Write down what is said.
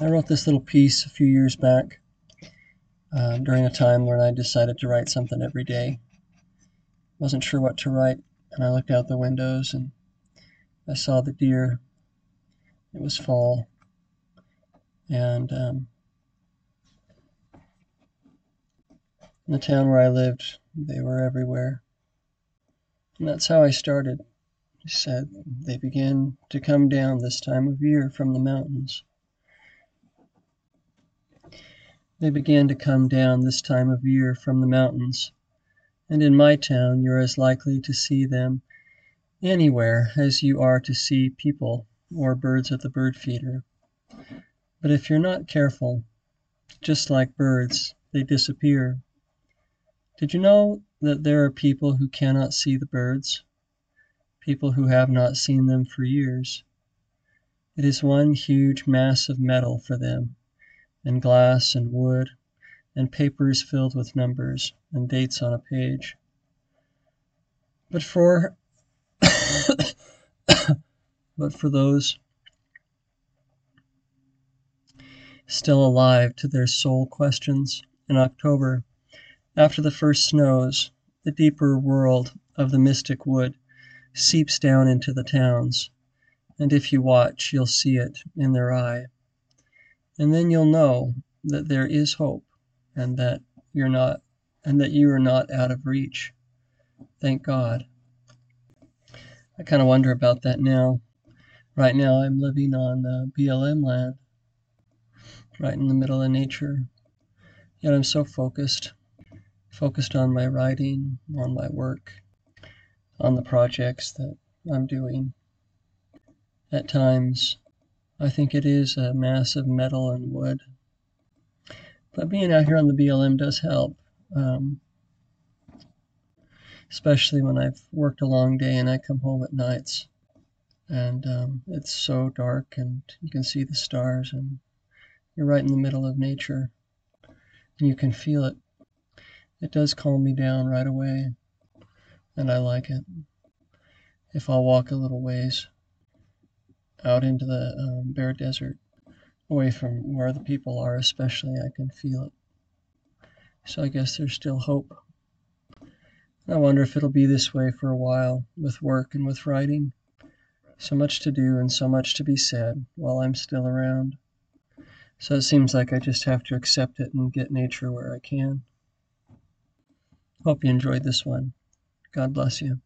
I wrote this little piece a few years back uh, during a time when I decided to write something every day. Wasn't sure what to write, and I looked out the windows and I saw the deer. It was fall, and um, in the town where I lived, they were everywhere. And that's how I started. He said they began to come down this time of year from the mountains. They began to come down this time of year from the mountains, and in my town you're as likely to see them anywhere as you are to see people or birds at the bird feeder. But if you're not careful, just like birds, they disappear. Did you know that there are people who cannot see the birds? People who have not seen them for years. It is one huge mass of metal for them and glass and wood and papers filled with numbers and dates on a page. But for but for those still alive to their soul questions in October, after the first snows, the deeper world of the mystic wood seeps down into the towns, and if you watch, you'll see it in their eye. And then you'll know that there is hope and that you're not and that you are not out of reach. Thank God. I kind of wonder about that now. Right now I'm living on uh, BLM land, right in the middle of nature. Yet I'm so focused, focused on my writing, on my work, on the projects that I'm doing. At times I think it is a mass of metal and wood. But being out here on the BLM does help, um, especially when I've worked a long day and I come home at nights and um, it's so dark and you can see the stars and you're right in the middle of nature and you can feel it. It does calm me down right away and I like it. If I'll walk a little ways, out into the um, bare desert, away from where the people are, especially, I can feel it. So I guess there's still hope. I wonder if it'll be this way for a while with work and with writing. So much to do and so much to be said while I'm still around. So it seems like I just have to accept it and get nature where I can. Hope you enjoyed this one. God bless you.